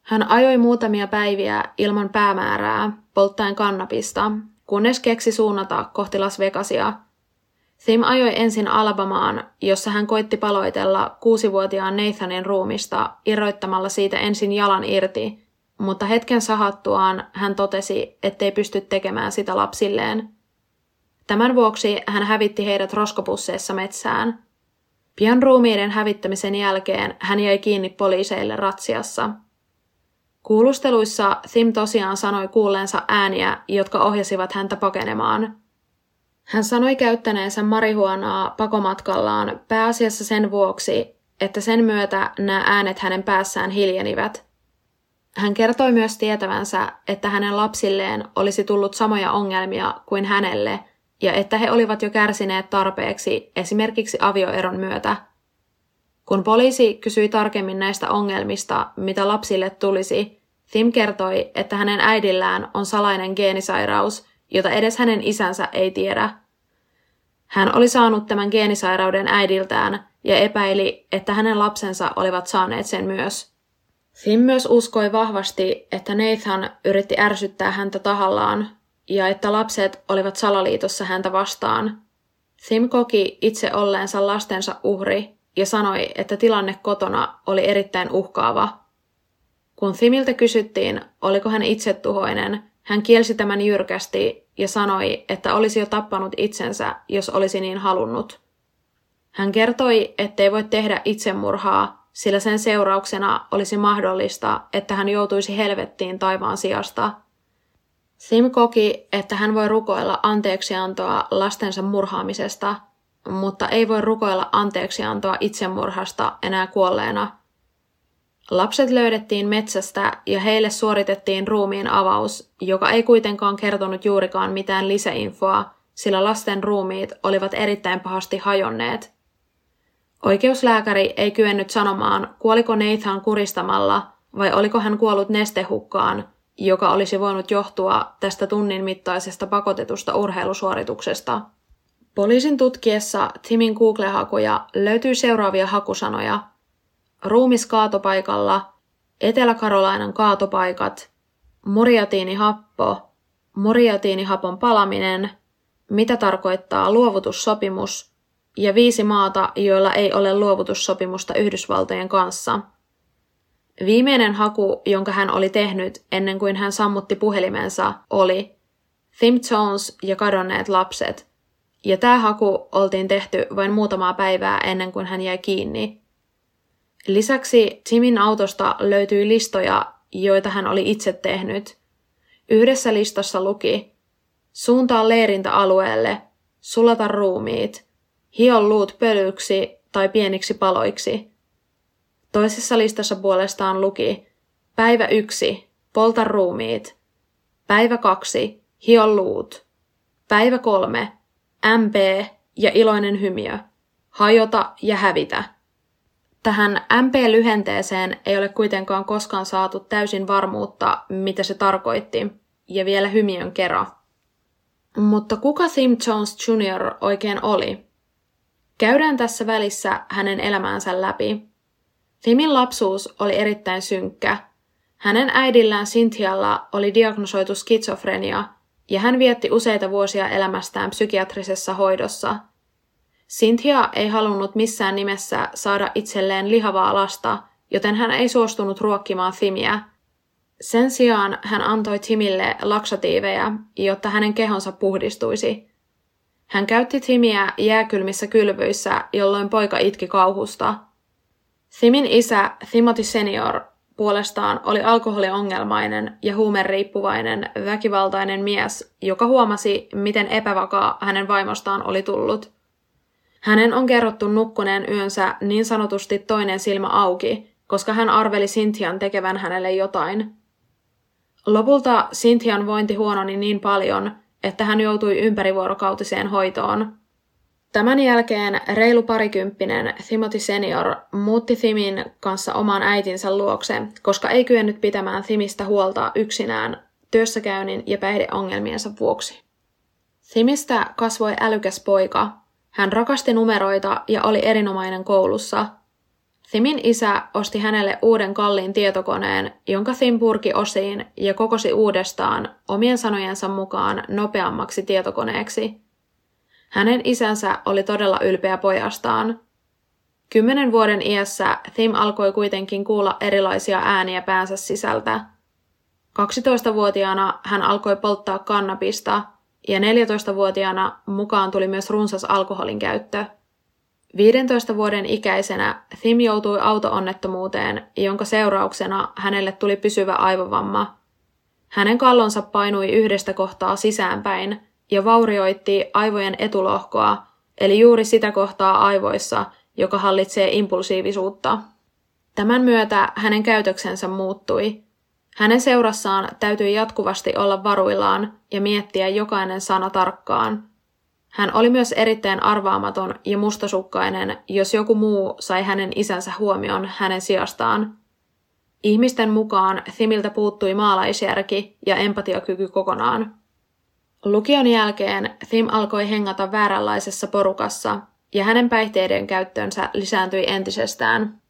Hän ajoi muutamia päiviä ilman päämäärää, polttaen kannapista, kunnes keksi suunnata kohti Las Vegasia – Thim ajoi ensin Alabamaan, jossa hän koitti paloitella kuusivuotiaan Nathanin ruumista irroittamalla siitä ensin jalan irti, mutta hetken sahattuaan hän totesi, ettei pysty tekemään sitä lapsilleen. Tämän vuoksi hän hävitti heidät roskopusseissa metsään. Pian ruumiiden hävittämisen jälkeen hän jäi kiinni poliiseille ratsiassa. Kuulusteluissa Thim tosiaan sanoi kuulleensa ääniä, jotka ohjasivat häntä pakenemaan – hän sanoi käyttäneensä marihuonaa pakomatkallaan pääasiassa sen vuoksi, että sen myötä nämä äänet hänen päässään hiljenivät. Hän kertoi myös tietävänsä, että hänen lapsilleen olisi tullut samoja ongelmia kuin hänelle ja että he olivat jo kärsineet tarpeeksi esimerkiksi avioeron myötä. Kun poliisi kysyi tarkemmin näistä ongelmista, mitä lapsille tulisi, Tim kertoi, että hänen äidillään on salainen geenisairaus – jota edes hänen isänsä ei tiedä. Hän oli saanut tämän geenisairauden äidiltään ja epäili, että hänen lapsensa olivat saaneet sen myös. Tim myös uskoi vahvasti, että Nathan yritti ärsyttää häntä tahallaan ja että lapset olivat salaliitossa häntä vastaan. Tim koki itse olleensa lastensa uhri ja sanoi, että tilanne kotona oli erittäin uhkaava. Kun Timiltä kysyttiin, oliko hän itsetuhoinen, hän kielsi tämän jyrkästi ja sanoi, että olisi jo tappanut itsensä, jos olisi niin halunnut. Hän kertoi, ettei voi tehdä itsemurhaa, sillä sen seurauksena olisi mahdollista, että hän joutuisi helvettiin taivaan sijasta. Sim koki, että hän voi rukoilla anteeksiantoa lastensa murhaamisesta, mutta ei voi rukoilla anteeksiantoa itsemurhasta enää kuolleena – Lapset löydettiin metsästä ja heille suoritettiin ruumiin avaus, joka ei kuitenkaan kertonut juurikaan mitään lisäinfoa, sillä lasten ruumiit olivat erittäin pahasti hajonneet. Oikeuslääkäri ei kyennyt sanomaan, kuoliko Nathan kuristamalla vai oliko hän kuollut nestehukkaan, joka olisi voinut johtua tästä tunnin mittaisesta pakotetusta urheilusuorituksesta. Poliisin tutkiessa Timin Google-hakuja löytyy seuraavia hakusanoja – ruumis kaatopaikalla, Etelä-Karolainan kaatopaikat, muriatiinihappo, muriatiinihapon palaminen, mitä tarkoittaa luovutussopimus ja viisi maata, joilla ei ole luovutussopimusta Yhdysvaltojen kanssa. Viimeinen haku, jonka hän oli tehnyt ennen kuin hän sammutti puhelimensa, oli Tim Jones ja kadonneet lapset. Ja tämä haku oltiin tehty vain muutamaa päivää ennen kuin hän jäi kiinni. Lisäksi Timin autosta löytyi listoja, joita hän oli itse tehnyt. Yhdessä listassa luki Suuntaa leirintäalueelle, sulata ruumiit, hio luut pölyksi tai pieniksi paloiksi. Toisessa listassa puolestaan luki Päivä yksi, polta ruumiit. Päivä kaksi, hio luut. Päivä kolme, MP ja iloinen hymiö. Hajota ja hävitä. Tähän MP-lyhenteeseen ei ole kuitenkaan koskaan saatu täysin varmuutta, mitä se tarkoitti, ja vielä hymiön kera. Mutta kuka Tim Jones Jr. oikein oli? Käydään tässä välissä hänen elämäänsä läpi. Timin lapsuus oli erittäin synkkä. Hänen äidillään Cynthialla oli diagnosoitu skitsofrenia ja hän vietti useita vuosia elämästään psykiatrisessa hoidossa. Cynthia ei halunnut missään nimessä saada itselleen lihavaa lasta, joten hän ei suostunut ruokkimaan Timiä. Sen sijaan hän antoi Timille laksatiiveja, jotta hänen kehonsa puhdistuisi. Hän käytti Timiä jääkylmissä kylvyissä, jolloin poika itki kauhusta. Timin isä Timothy Senior puolestaan oli alkoholiongelmainen ja huumeriippuvainen väkivaltainen mies, joka huomasi, miten epävakaa hänen vaimostaan oli tullut. Hänen on kerrottu nukkuneen yönsä niin sanotusti toinen silmä auki, koska hän arveli Sintian tekevän hänelle jotain. Lopulta Sintian vointi huononi niin paljon, että hän joutui ympärivuorokautiseen hoitoon. Tämän jälkeen reilu parikymppinen Timothy Senior muutti Thimin kanssa oman äitinsä luokse, koska ei kyennyt pitämään Thimistä huolta yksinään työssäkäynnin ja päihdeongelmiensa vuoksi. Thimistä kasvoi älykäs poika. Hän rakasti numeroita ja oli erinomainen koulussa. Thimin isä osti hänelle uuden kalliin tietokoneen, jonka Thim purki osiin ja kokosi uudestaan omien sanojensa mukaan nopeammaksi tietokoneeksi – hänen isänsä oli todella ylpeä pojastaan. Kymmenen vuoden iässä Tim alkoi kuitenkin kuulla erilaisia ääniä päänsä sisältä. 12-vuotiaana hän alkoi polttaa kannabista ja 14-vuotiaana mukaan tuli myös runsas alkoholin käyttö. 15 vuoden ikäisenä Tim joutui autoonnettomuuteen, jonka seurauksena hänelle tuli pysyvä aivovamma. Hänen kallonsa painui yhdestä kohtaa sisäänpäin – ja vaurioitti aivojen etulohkoa, eli juuri sitä kohtaa aivoissa, joka hallitsee impulsiivisuutta. Tämän myötä hänen käytöksensä muuttui. Hänen seurassaan täytyi jatkuvasti olla varuillaan ja miettiä jokainen sana tarkkaan. Hän oli myös erittäin arvaamaton ja mustasukkainen, jos joku muu sai hänen isänsä huomioon hänen sijastaan. Ihmisten mukaan Thimiltä puuttui maalaisjärki ja empatiakyky kokonaan. Lukion jälkeen Tim alkoi hengata vääränlaisessa porukassa ja hänen päihteiden käyttönsä lisääntyi entisestään.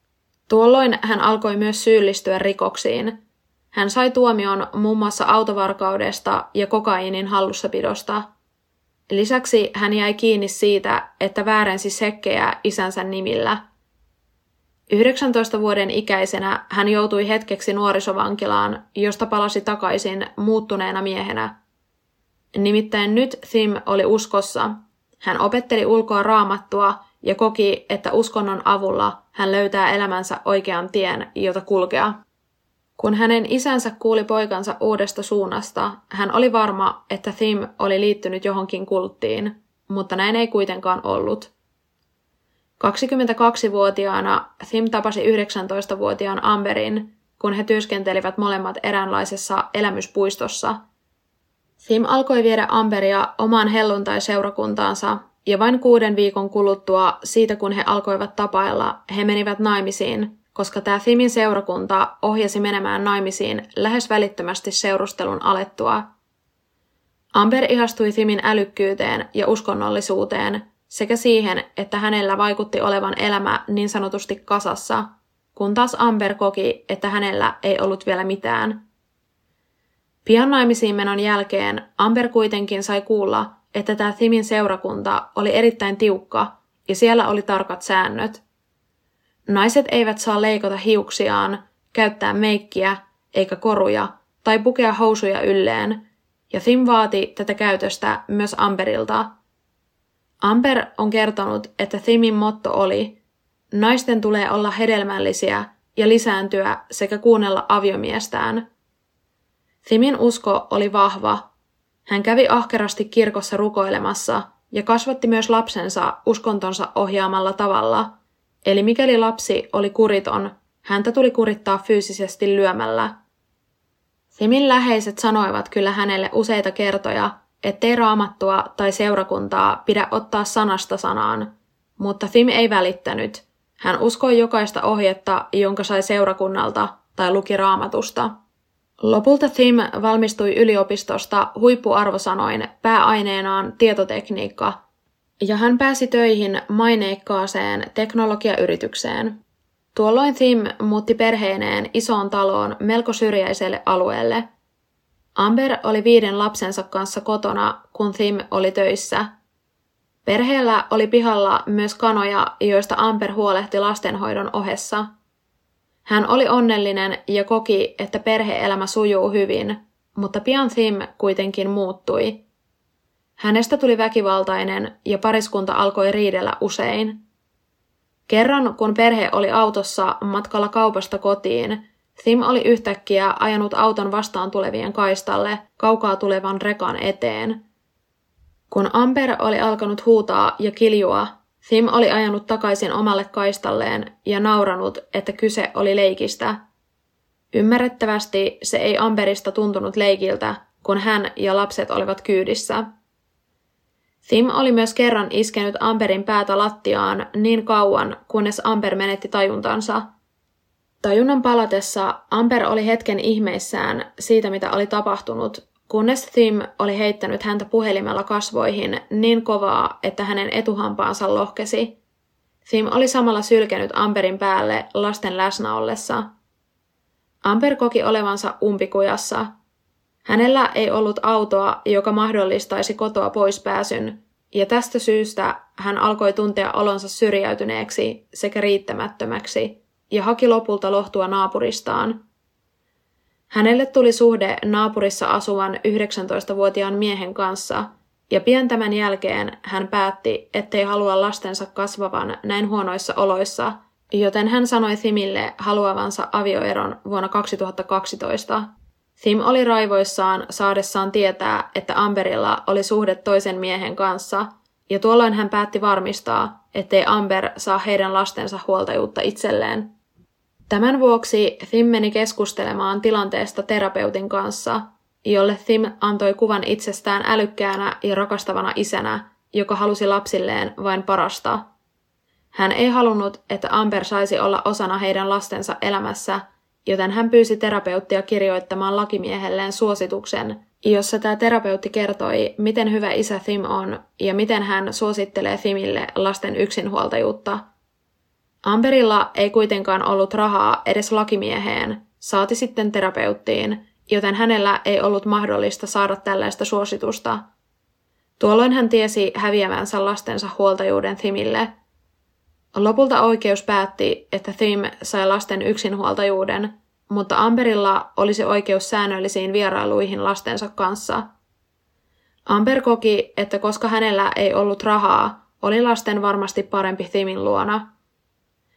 Tuolloin hän alkoi myös syyllistyä rikoksiin. Hän sai tuomion muun muassa autovarkaudesta ja kokaiinin hallussapidosta. Lisäksi hän jäi kiinni siitä, että väärensi sekkejä isänsä nimillä. 19 vuoden ikäisenä hän joutui hetkeksi nuorisovankilaan, josta palasi takaisin muuttuneena miehenä – Nimittäin nyt Thim oli uskossa. Hän opetteli ulkoa raamattua ja koki, että uskonnon avulla hän löytää elämänsä oikean tien, jota kulkea. Kun hänen isänsä kuuli poikansa uudesta suunnasta, hän oli varma, että Thim oli liittynyt johonkin kulttiin, mutta näin ei kuitenkaan ollut. 22-vuotiaana Thim tapasi 19-vuotiaan Amberin, kun he työskentelivät molemmat eräänlaisessa elämyspuistossa – Sim alkoi viedä Amberia omaan helluntai-seurakuntaansa, ja vain kuuden viikon kuluttua siitä, kun he alkoivat tapailla, he menivät naimisiin, koska tämä Thimin seurakunta ohjasi menemään naimisiin lähes välittömästi seurustelun alettua. Amber ihastui Thimin älykkyyteen ja uskonnollisuuteen sekä siihen, että hänellä vaikutti olevan elämä niin sanotusti kasassa, kun taas Amber koki, että hänellä ei ollut vielä mitään. Pian naimisiin menon jälkeen Amber kuitenkin sai kuulla, että tämä Thimin seurakunta oli erittäin tiukka ja siellä oli tarkat säännöt. Naiset eivät saa leikata hiuksiaan, käyttää meikkiä eikä koruja tai pukea housuja ylleen, ja Thim vaati tätä käytöstä myös Amberilta. Amber on kertonut, että Thimin motto oli, naisten tulee olla hedelmällisiä ja lisääntyä sekä kuunnella aviomiestään. Thimin usko oli vahva. Hän kävi ahkerasti kirkossa rukoilemassa ja kasvatti myös lapsensa uskontonsa ohjaamalla tavalla. Eli mikäli lapsi oli kuriton, häntä tuli kurittaa fyysisesti lyömällä. Thimin läheiset sanoivat kyllä hänelle useita kertoja, ettei raamattua tai seurakuntaa pidä ottaa sanasta sanaan, mutta Thim ei välittänyt. Hän uskoi jokaista ohjetta, jonka sai seurakunnalta tai luki raamatusta. Lopulta Thim valmistui yliopistosta huippuarvosanoin pääaineenaan tietotekniikka, ja hän pääsi töihin maineikkaaseen teknologiayritykseen. Tuolloin Thim muutti perheineen isoon taloon melko syrjäiselle alueelle. Amber oli viiden lapsensa kanssa kotona, kun Thim oli töissä. Perheellä oli pihalla myös kanoja, joista Amber huolehti lastenhoidon ohessa. Hän oli onnellinen ja koki, että perheelämä sujuu hyvin, mutta pian Thim kuitenkin muuttui. Hänestä tuli väkivaltainen ja pariskunta alkoi riidellä usein. Kerran, kun perhe oli autossa matkalla kaupasta kotiin, Thim oli yhtäkkiä ajanut auton vastaan tulevien kaistalle kaukaa tulevan rekan eteen. Kun Amber oli alkanut huutaa ja kiljua, Thim oli ajanut takaisin omalle kaistalleen ja nauranut, että kyse oli leikistä. Ymmärrettävästi se ei Amberista tuntunut leikiltä, kun hän ja lapset olivat kyydissä. Thim oli myös kerran iskenyt Amberin päätä lattiaan niin kauan, kunnes Amber menetti tajuntansa. Tajunnan palatessa Amber oli hetken ihmeissään siitä, mitä oli tapahtunut, kunnes Thim oli heittänyt häntä puhelimella kasvoihin niin kovaa, että hänen etuhampaansa lohkesi. Thim oli samalla sylkenyt Amberin päälle lasten läsnä ollessa. Amber koki olevansa umpikujassa – Hänellä ei ollut autoa, joka mahdollistaisi kotoa poispääsyn, ja tästä syystä hän alkoi tuntea olonsa syrjäytyneeksi sekä riittämättömäksi, ja haki lopulta lohtua naapuristaan. Hänelle tuli suhde naapurissa asuvan 19-vuotiaan miehen kanssa, ja pian tämän jälkeen hän päätti, ettei halua lastensa kasvavan näin huonoissa oloissa, joten hän sanoi Thimille haluavansa avioeron vuonna 2012. Thim oli raivoissaan saadessaan tietää, että Amberilla oli suhde toisen miehen kanssa, ja tuolloin hän päätti varmistaa, ettei Amber saa heidän lastensa huoltajuutta itselleen. Tämän vuoksi Thim meni keskustelemaan tilanteesta terapeutin kanssa, jolle Thim antoi kuvan itsestään älykkäänä ja rakastavana isänä, joka halusi lapsilleen vain parasta. Hän ei halunnut, että Amber saisi olla osana heidän lastensa elämässä – joten hän pyysi terapeuttia kirjoittamaan lakimiehelleen suosituksen, jossa tämä terapeutti kertoi, miten hyvä isä Thim on ja miten hän suosittelee Thimille lasten yksinhuoltajuutta. Amberilla ei kuitenkaan ollut rahaa edes lakimieheen, saati sitten terapeuttiin, joten hänellä ei ollut mahdollista saada tällaista suositusta. Tuolloin hän tiesi häviävänsä lastensa huoltajuuden Thimille – Lopulta oikeus päätti, että Thim sai lasten yksinhuoltajuuden, mutta Amberilla olisi oikeus säännöllisiin vierailuihin lastensa kanssa. Amber koki, että koska hänellä ei ollut rahaa, oli lasten varmasti parempi Thimin luona.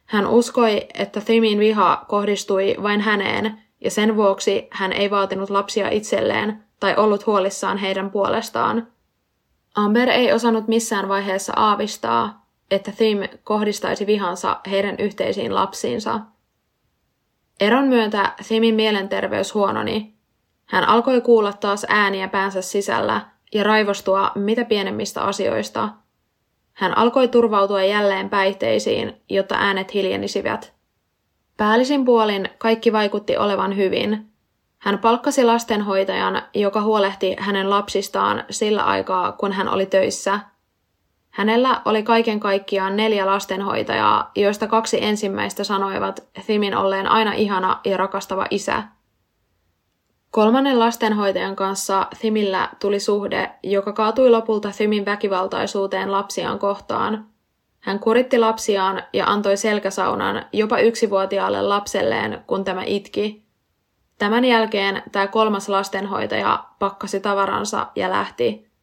Hän uskoi, että Thimin viha kohdistui vain häneen, ja sen vuoksi hän ei vaatinut lapsia itselleen tai ollut huolissaan heidän puolestaan. Amber ei osannut missään vaiheessa aavistaa, että Thim kohdistaisi vihansa heidän yhteisiin lapsiinsa. Eron myötä Thimin mielenterveys huononi. Hän alkoi kuulla taas ääniä päänsä sisällä ja raivostua mitä pienemmistä asioista. Hän alkoi turvautua jälleen päihteisiin, jotta äänet hiljenisivät. Päällisin puolin kaikki vaikutti olevan hyvin. Hän palkkasi lastenhoitajan, joka huolehti hänen lapsistaan sillä aikaa, kun hän oli töissä – Hänellä oli kaiken kaikkiaan neljä lastenhoitajaa, joista kaksi ensimmäistä sanoivat Thimin olleen aina ihana ja rakastava isä. Kolmannen lastenhoitajan kanssa Thimillä tuli suhde, joka kaatui lopulta Thimin väkivaltaisuuteen lapsiaan kohtaan. Hän kuritti lapsiaan ja antoi selkäsaunan jopa yksivuotiaalle lapselleen, kun tämä itki. Tämän jälkeen tämä kolmas lastenhoitaja pakkasi tavaransa ja lähti.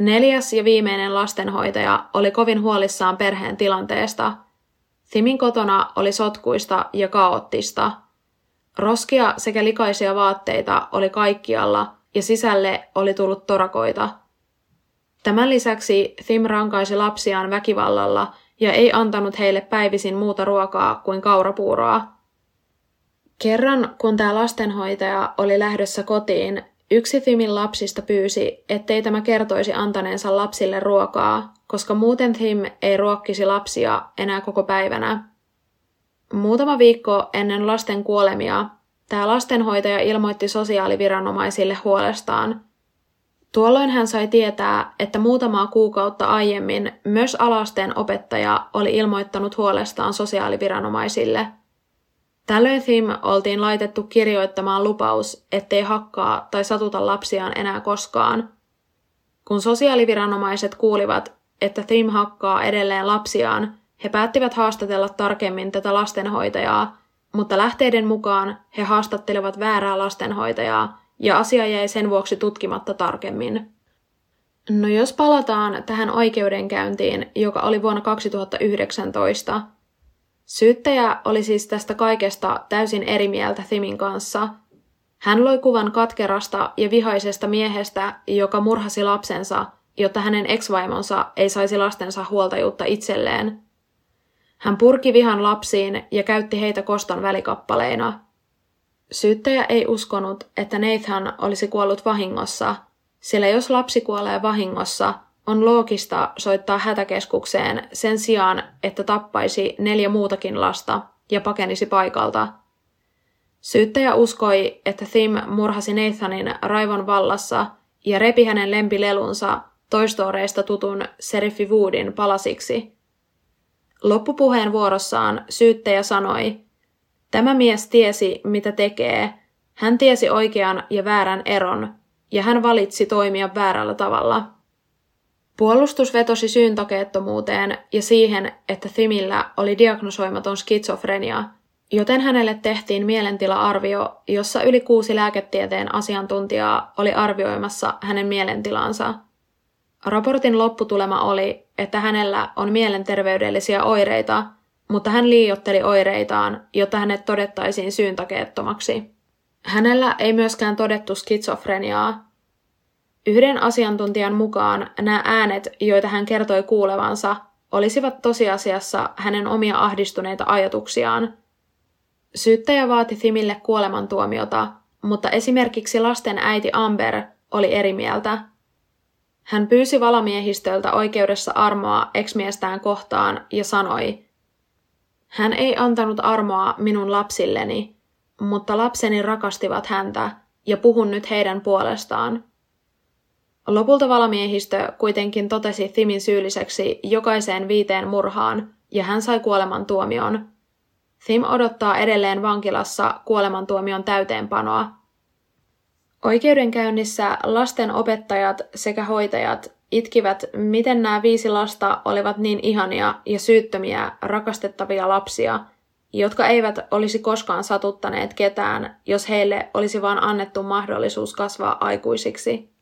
Neljäs ja viimeinen lastenhoitaja oli kovin huolissaan perheen tilanteesta. Thimin kotona oli sotkuista ja kaoottista. Roskia sekä likaisia vaatteita oli kaikkialla ja sisälle oli tullut torakoita. Tämän lisäksi Thim rankaisi lapsiaan väkivallalla ja ei antanut heille päivisin muuta ruokaa kuin kaurapuuroa. Kerran, kun tämä lastenhoitaja oli lähdössä kotiin, Yksi Thimin lapsista pyysi, ettei tämä kertoisi antaneensa lapsille ruokaa, koska muuten Thim ei ruokkisi lapsia enää koko päivänä. Muutama viikko ennen lasten kuolemia tämä lastenhoitaja ilmoitti sosiaaliviranomaisille huolestaan. Tuolloin hän sai tietää, että muutamaa kuukautta aiemmin myös alasteen opettaja oli ilmoittanut huolestaan sosiaaliviranomaisille – Tällöin Thim oltiin laitettu kirjoittamaan lupaus, ettei hakkaa tai satuta lapsiaan enää koskaan. Kun sosiaaliviranomaiset kuulivat, että Thim hakkaa edelleen lapsiaan, he päättivät haastatella tarkemmin tätä lastenhoitajaa, mutta lähteiden mukaan he haastattelevat väärää lastenhoitajaa, ja asia jäi sen vuoksi tutkimatta tarkemmin. No jos palataan tähän oikeudenkäyntiin, joka oli vuonna 2019, Syyttäjä oli siis tästä kaikesta täysin eri mieltä Thimin kanssa. Hän loi kuvan katkerasta ja vihaisesta miehestä, joka murhasi lapsensa, jotta hänen ex-vaimonsa ei saisi lastensa huoltajuutta itselleen. Hän purki vihan lapsiin ja käytti heitä koston välikappaleina. Syyttäjä ei uskonut, että Nathan olisi kuollut vahingossa, sillä jos lapsi kuolee vahingossa – on loogista soittaa hätäkeskukseen sen sijaan, että tappaisi neljä muutakin lasta ja pakenisi paikalta. Syyttäjä uskoi, että Thim murhasi Nathanin raivon vallassa ja repi hänen lempilelunsa toistoreista tutun Seriffi Woodin palasiksi. Loppupuheen vuorossaan syyttäjä sanoi, Tämä mies tiesi, mitä tekee. Hän tiesi oikean ja väärän eron, ja hän valitsi toimia väärällä tavalla. Puolustus vetosi syyntakeettomuuteen ja siihen, että Thimillä oli diagnosoimaton skitsofrenia, joten hänelle tehtiin mielentila-arvio, jossa yli kuusi lääketieteen asiantuntijaa oli arvioimassa hänen mielentilansa. Raportin lopputulema oli, että hänellä on mielenterveydellisiä oireita, mutta hän liiotteli oireitaan, jotta hänet todettaisiin syyntakeettomaksi. Hänellä ei myöskään todettu skitsofreniaa, Yhden asiantuntijan mukaan nämä äänet, joita hän kertoi kuulevansa, olisivat tosiasiassa hänen omia ahdistuneita ajatuksiaan. Syyttäjä vaati Thimille kuolemantuomiota, mutta esimerkiksi lasten äiti Amber oli eri mieltä. Hän pyysi valamiehistöltä oikeudessa armoa eksmiestään kohtaan ja sanoi, hän ei antanut armoa minun lapsilleni, mutta lapseni rakastivat häntä ja puhun nyt heidän puolestaan. Lopulta valamiehistö kuitenkin totesi Thimin syylliseksi jokaiseen viiteen murhaan, ja hän sai kuolemantuomion. Thim odottaa edelleen vankilassa kuolemantuomion täyteenpanoa. Oikeudenkäynnissä lasten opettajat sekä hoitajat itkivät, miten nämä viisi lasta olivat niin ihania ja syyttömiä, rakastettavia lapsia, jotka eivät olisi koskaan satuttaneet ketään, jos heille olisi vain annettu mahdollisuus kasvaa aikuisiksi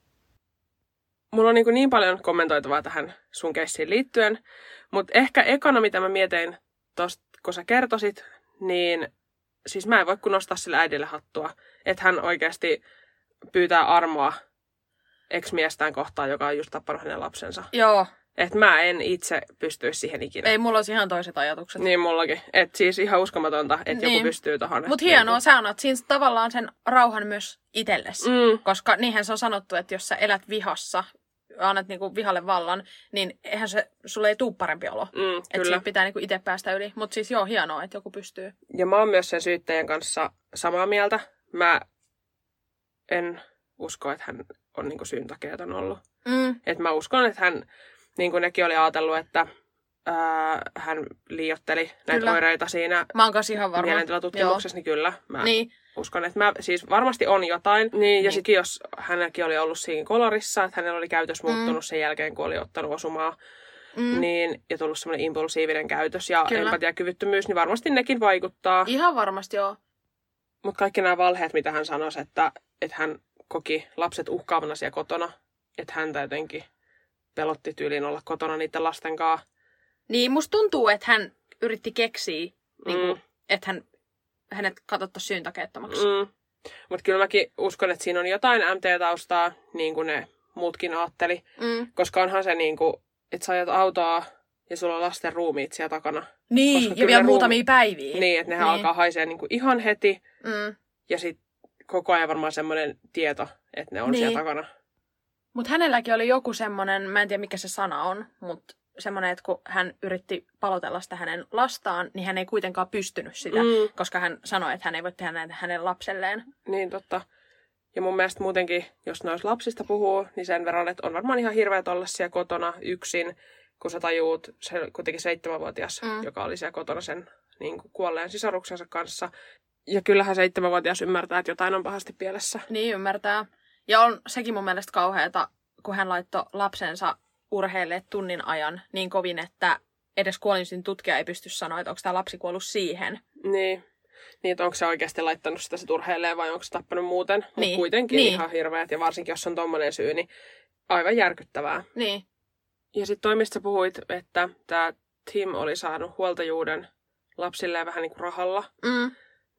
mulla on niin, niin paljon kommentoitavaa tähän sun keissiin liittyen, mutta ehkä ekana, mitä mä mietin tosta, kun sä kertosit, niin siis mä en voi kun nostaa sille äidille hattua, että hän oikeasti pyytää armoa ex-miestään kohtaan, joka on just tappanut hänen lapsensa. Joo. Että mä en itse pystyisi siihen ikinä. Ei, mulla olisi ihan toiset ajatukset. Niin, mullakin. Että siis ihan uskomatonta, että niin. joku pystyy tohon. Mutta hienoa, sä annat siinä tavallaan sen rauhan myös itsellesi. Mm. Koska niinhän se on sanottu, että jos sä elät vihassa annat niinku vihalle vallan, niin eihän se, sulle ei tuu parempi olo. Mm, että siitä pitää niinku itse päästä yli. Mutta siis joo, hienoa, että joku pystyy. Ja mä oon myös sen syyttäjän kanssa samaa mieltä. Mä en usko, että hän on niinku syyntakeeton ollut. Mm. Et mä uskon, että hän niin kuin nekin oli ajatellut, että ää, hän liiotteli näitä Kyllä. oireita siinä Mä oon ihan varma. mielentilatutkimuksessa, niin kyllä. Mä Joo. Niin, uskon, että mä, siis varmasti on jotain. Niin, ja Niin. sitten jos hänelläkin oli ollut siinä kolorissa, että hänellä oli käytös muuttunut sen jälkeen, kun oli ottanut osumaa, mm, niin, ja tullut semmoinen impulsiivinen käytös ja Kyllä. empatiakyvyttömyys, niin varmasti nekin vaikuttaa. ihan varmasti joo. Mutta kaikki nämä valheet, mitä hän sanoi, että, että hän koki lapset uhkaavana siellä kotona, että häntä jotenkin pelotti tyyliin olla kotona niiden lasten kanssa. Niin, musta tuntuu, että hän yritti keksiä, niin kuin, Mm. että hän, hänet katsottaisiin syyntakeettomaksi. Mm. Mutta kyllä mäkin uskon, että siinä on jotain MT-taustaa, niin kuin ne muutkin ajatteli. Mm. Koska onhan se niin kuin, että sä ajat autoa ja sulla on lasten ruumiit siellä takana. Koska Niin, kyllä ja vielä ruumi- muutamia päiviä. Niin, että nehän Niin. alkaa haisee niin kuin ihan heti. Mm. Ja sitten koko ajan varmaan semmoinen tieto, että ne on Niin. siellä takana. Mutta hänelläkin oli joku semmoinen, mä en tiedä mikä se sana on, mutta semmoinen, että kun hän yritti palotella sitä hänen lastaan, niin hän ei kuitenkaan pystynyt sitä, Mm. koska hän sanoi, että hän ei voi tehdä näitä hänen lapselleen. Niin, totta. Ja mun mielestä muutenkin, jos noista lapsista puhuu, niin sen verran, että on varmaan ihan hirveä olla siellä kotona yksin, kun sä tajuut, se kuitenkin seitsemänvuotias, mm. joka oli siellä kotona sen niin kuin kuolleen sisaruksensa kanssa. Ja kyllähän seitsemänvuotias ymmärtää, että jotain on pahasti pielessä. Niin ymmärtää. Ja on sekin mun mielestä kauheata, kun hän laittoi lapsensa urheille tunnin ajan niin kovin, että edes kuolinsin tutkija ei pysty sanoa, että onko tämä lapsi kuollut siihen. Niin. Niin, onko se oikeasti laittanut sitä se turheilleen vai onko se tappanut muuten. Mutta Niin. kuitenkin Niin. ihan hirveät. Ja varsinkin, jos on tommonen syy, niin aivan järkyttävää. Niin. Ja sitten toi, mistä sä puhuit, että tämä Tim oli saanut huoltajuuden lapsilleen vähän niin kuin rahalla, Mm.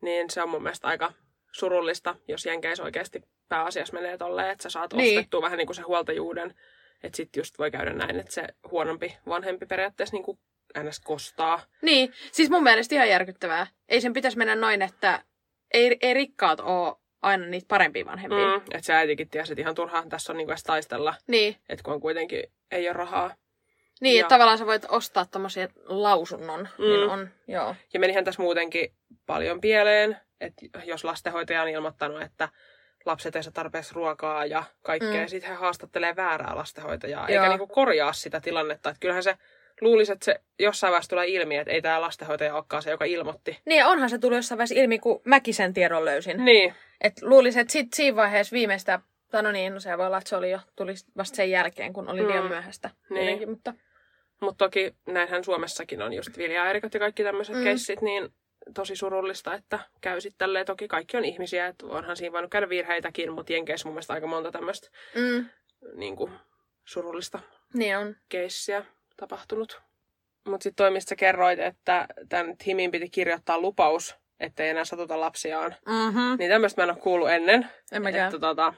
niin se on mun mielestä aika surullista, jos Jenkeissä oikeasti pääasiassa menee tolleen, että sä saat Niin. ostettua vähän niin kuin se huoltajuuden. Että sitten just voi käydä näin, että se huonompi vanhempi periaatteessa niin kuin ns. kostaa. Niin, siis mun mielestä ihan järkyttävää. Ei sen pitäisi mennä noin, että ei, ei rikkaat ole aina niitä parempia vanhempia. Mm. Että se äitikin tiesi, että ihan turhaan tässä on niin kuin edes taistella, Niin, että kun on kuitenkin ei ole rahaa. niin Ja- että tavallaan sä voit ostaa tommosia lausunnon. Mm. Niin Mm. on, joo. Ja menihän tässä muutenkin paljon pieleen, että jos lastenhoitaja on ilmoittanut, että lapset ei saa tarpeeksi ruokaa ja kaikkea, Mm. sitten hän haastattelee väärää lastenhoitajaa, Joo. eikä niinku korjaa sitä tilannetta. Että kyllähän se luulisi, että se jossain vaiheessa tulee ilmi, että ei tämä lastenhoitaja olekaan se, joka ilmoitti. Niin onhan se tullut jossain vaiheessa ilmi, kun mäkin sen tiedon löysin. Niin, Et luulisin, että sit siinä vaiheessa viimeistä, tai no niin, no se voi olla, että se oli jo, tuli vasta sen jälkeen, kun oli liian Mm. myöhäistä. Niin. Jotenkin, mutta mutta toki näinhän Suomessakin on just viljaerikot ja kaikki tämmöiset Mm. mm. keissit, niin tosi surullista, että käy sitten tälleen. Toki kaikki on ihmisiä, että onhan siinä voinut käydä virheitäkin, mutta Jenkeissä mun mielestä aika monta tämmöistä mm, niin kuin, surullista niin on. keissiä tapahtunut. Mutta sitten toi, mistä sä kerroit, että tämän Timin piti kirjoittaa lupaus, ettei enää satuta lapsiaan. Mm-hmm. Niin tämmöistä mä en ole kuullut ennen. En mäkään. Että tota,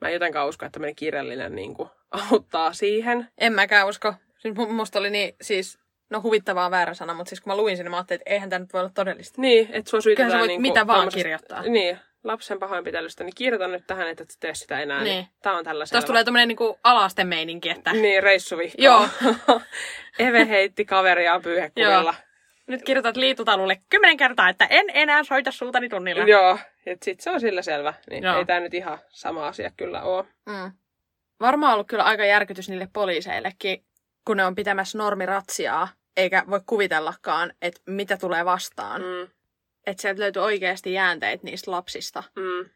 mä en jotenkaan usko, että tämmöinen kirjallinen niin kuin, auttaa siihen. En mäkään usko. Siis mu- musta oli niin, siis, no huvittavaa on väärä sana, mutta siis kun mä luin sen, mä ajattelin, että eihän tämä nyt voi olla todellista. Niin, että sua syytetään Kyllähän sä voit niin mitä vaan kirjoittaa. Niin, lapsen pahoinpitelystä, niin kirjoita nyt tähän, että et tee sitä enää. Niin. Niin. Tää on tällä Tuossa tulee tämmöinen niinku alasten meininki, että Niin, reissuvihko. Joo. Eve heitti kaveriaan pyyhekuvilla. nyt kirjoitat liitutalulle kymmenen kertaa, että en enää soita sultani tunnilla. Joo, että sit se on sillä selvä. Niin Joo. ei tää nyt ihan sama asia kyllä oo. Mm. Varmaan ollut kyllä aika järkytys niille poliiseillekin, kun ne on pitämässä normiratsiaa, eikä voi kuvitellakaan, että mitä tulee vastaan. Mm. Että sieltä löytyy oikeasti jäänteitä niistä lapsista. mm.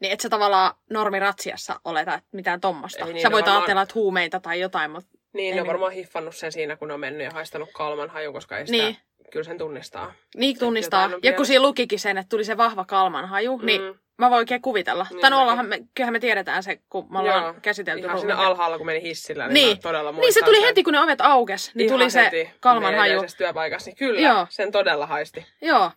Niin et sä tavallaan normiratsiassa oleta että mitään tommosta. Ei niin, sä voit varmaan- ajatella, että huumeita tai jotain, mutta Niin, ne on niin. varmaan hiffannut sen siinä, kun ne on mennyt ja haistanut kalman haju, koska ei sitä, Niin. kyllä sen tunnistaa. niin tunnistaa. Ja kun siinä lukikin sen, että tuli se vahva kalman haju, mm. niin Mm. Mä voin oikein kuvitella. Niin tai no ollaanhan me, kyllähän me tiedetään se, kun me ollaan Joo, käsitelty Ihan sinne alhaalla, kun meni hissillä, niin, Niin. todella Niin se tuli sen. heti, kun ne ovet aukes, niin Ihan tuli se heti kalman meidän haju. työpaikassa, niin kyllä, Joo. sen todella haisti. Joo.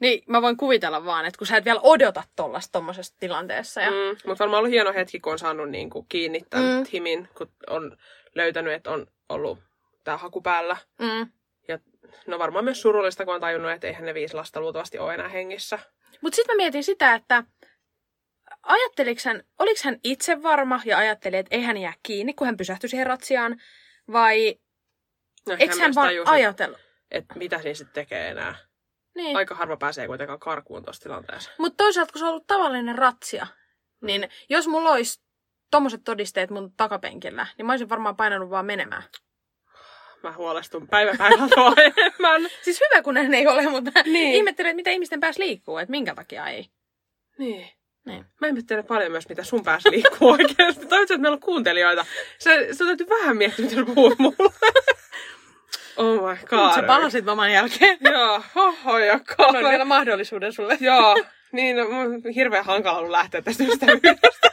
Niin mä voin kuvitella vaan, että kun sä et vielä odota tollasta tommosessa tilanteessa. Ja... Mm, mutta varmaan ollut hieno hetki, kun on saanut niin kuin, kiinni tämän Mm. Timin, kun on löytänyt, että on ollut tämä haku päällä. Mm. No varmaan myös surullista, kun on tajunnut, että eihän ne viisi lasta luultavasti ole enää hengissä. Mutta sitten mä mietin sitä, että ajatteliks hän, oliks hän itse varma ja ajatteli, että ei hän jää kiinni, kun hän pysähtyi siihen ratsiaan, vai No, eikö hän myös vaan tajusi, ajatellut? Että mitä siinä sitten tekee enää. Niin. Aika harva pääsee kuitenkaan karkuun tuossa tilanteessa. Mutta toisaalta, kun se on ollut tavallinen ratsia, niin jos mulla olisi tommoset todisteet mun takapenkillä, niin mä olisin varmaan painanut vaan menemään. Mä huolestun päivä päivältä enemmän. Siis hyvä, kun näin ei ole, mutta Niin. ihmettelen, että mitä ihmisten päässä liikkuu, että minkä takia ei. Niin. Niin. Mä ihmettelen paljon myös, mitä sun päässä liikkuu oikeasti. Toivotavasti, että meillä on kuuntelijoita. Sä, sä täytyy vähän miettiä, mitä sä puhut mulle. Oh my god. Sä palasit loman jälkeen. Joo, hoho ja Annoin vielä mahdollisuuden sulle. Joo, niin no, mun on hirveän hankala ollut lähteä tästä ystävyydestä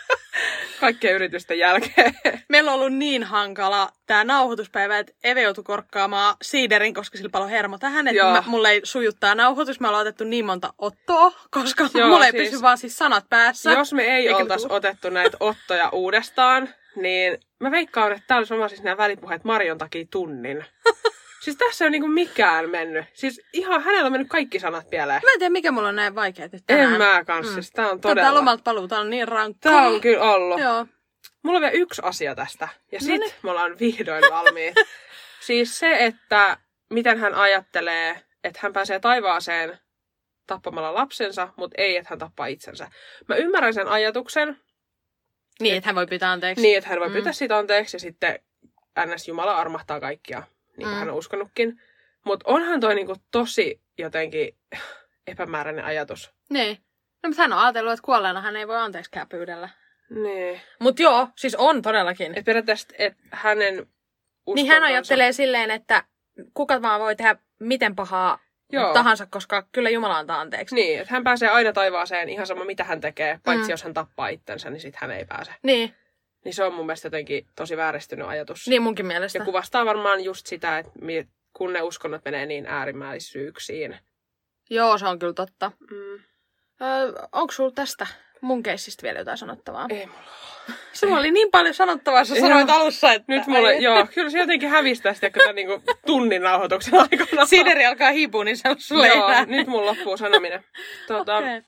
kaikkien yritysten jälkeen. Meillä on ollut niin hankala tämä nauhoituspäivä, että Eve joutui korkkaamaan siiderin, koska sillä palo hermo tähän, että Joo. mä, mulle ei sujuttaa nauhoitus. Me ollaan otettu niin monta ottoa, koska Joo, mulle ei siis- pysy vaan siis sanat päässä. Jos me ei Eikä oltaisi tuu. otettu näitä ottoja uudestaan, niin mä veikkaan, että tää olisi varmaan siis nämä välipuheet Marion takia tunnin. Siis tässä ei ole niinku mikään mennyt. Siis ihan hänellä on mennyt kaikki sanat pieleen. Mä en tiedä, mikä mulla on näin vaikea nyt En tänään. mä kans, siis tää on Tää todella... lomalta paluu, tää on niin rankkaa. Tää on kyllä ollut. Joo. Mulla on vielä yksi asia tästä. Ja No sit niin. me ollaan vihdoin valmiit. siis se, että miten hän ajattelee, että hän pääsee taivaaseen tappamalla lapsensa, mutta ei, että hän tappaa itsensä. Mä ymmärrän sen ajatuksen, Niin, että hän voi pyytää anteeksi. niin, että hän voi Mm. pyytää siitä anteeksi ja sitten NS Jumala armahtaa kaikkia, niin kuin Mm. hän on uskonutkin. Mutta onhan toi niinku tosi jotenkin epämääräinen ajatus. Niin. No, mutta hän on ajatellut, että kuolleena hän ei voi anteeksi pyydellä. Niin. Mut joo, siis on todellakin. Et periaatteessa, että hänen Niin hän ajattelee silleen, että kuka vaan voi tehdä miten pahaa Joo. tahansa, koska kyllä Jumala antaa anteeksi. Niin, että hän pääsee aina taivaaseen ihan sama mitä hän tekee, paitsi Mm. jos hän tappaa itsensä, niin sitten hän ei pääse. Niin, Niin se on mun mielestä jotenkin tosi vääristynyt ajatus. niin munkin mielestä. Ja kuvastaa varmaan just sitä, että kun ne uskonnot menee niin äärimmäisyyksiin. Joo, se on kyllä totta. Mm. Öö, onko sulla tästä mun keissistä vielä jotain sanottavaa? Ei mulla. Sulla oli niin paljon sanottavaa, sä sanoit Joo. alussa, että... Nyt mulle, joo, kyllä se jotenkin hävisi tästä tämän niinku tunnin nauhoituksen aikana. Sideri alkaa hiipua, niin se on sulle Joo, nyt mulla loppuu sanominen. Tuota, Okei.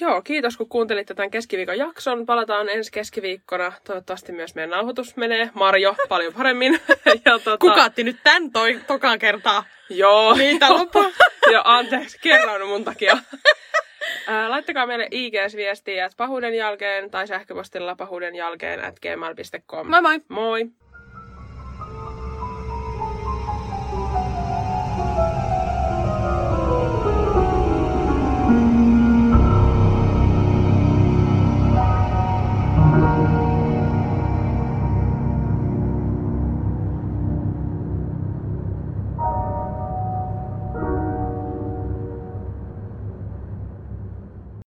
Joo, kiitos kun kuuntelitte tämän keskiviikon jakson. Palataan ensi keskiviikkona. Toivottavasti myös meidän nauhoitus menee. Marjo, paljon paremmin. ja tota, Kuka otti nyt tän toi tokaan kertaa? Joo. Niitä loppu. Joo, anteeksi, kerran mun takia. Ää, laittakaa meille IGS-viestiä pahuuden jälkeen tai sähköpostilla pahuuden jälkeen at gmail.com. Moi moi! Moi!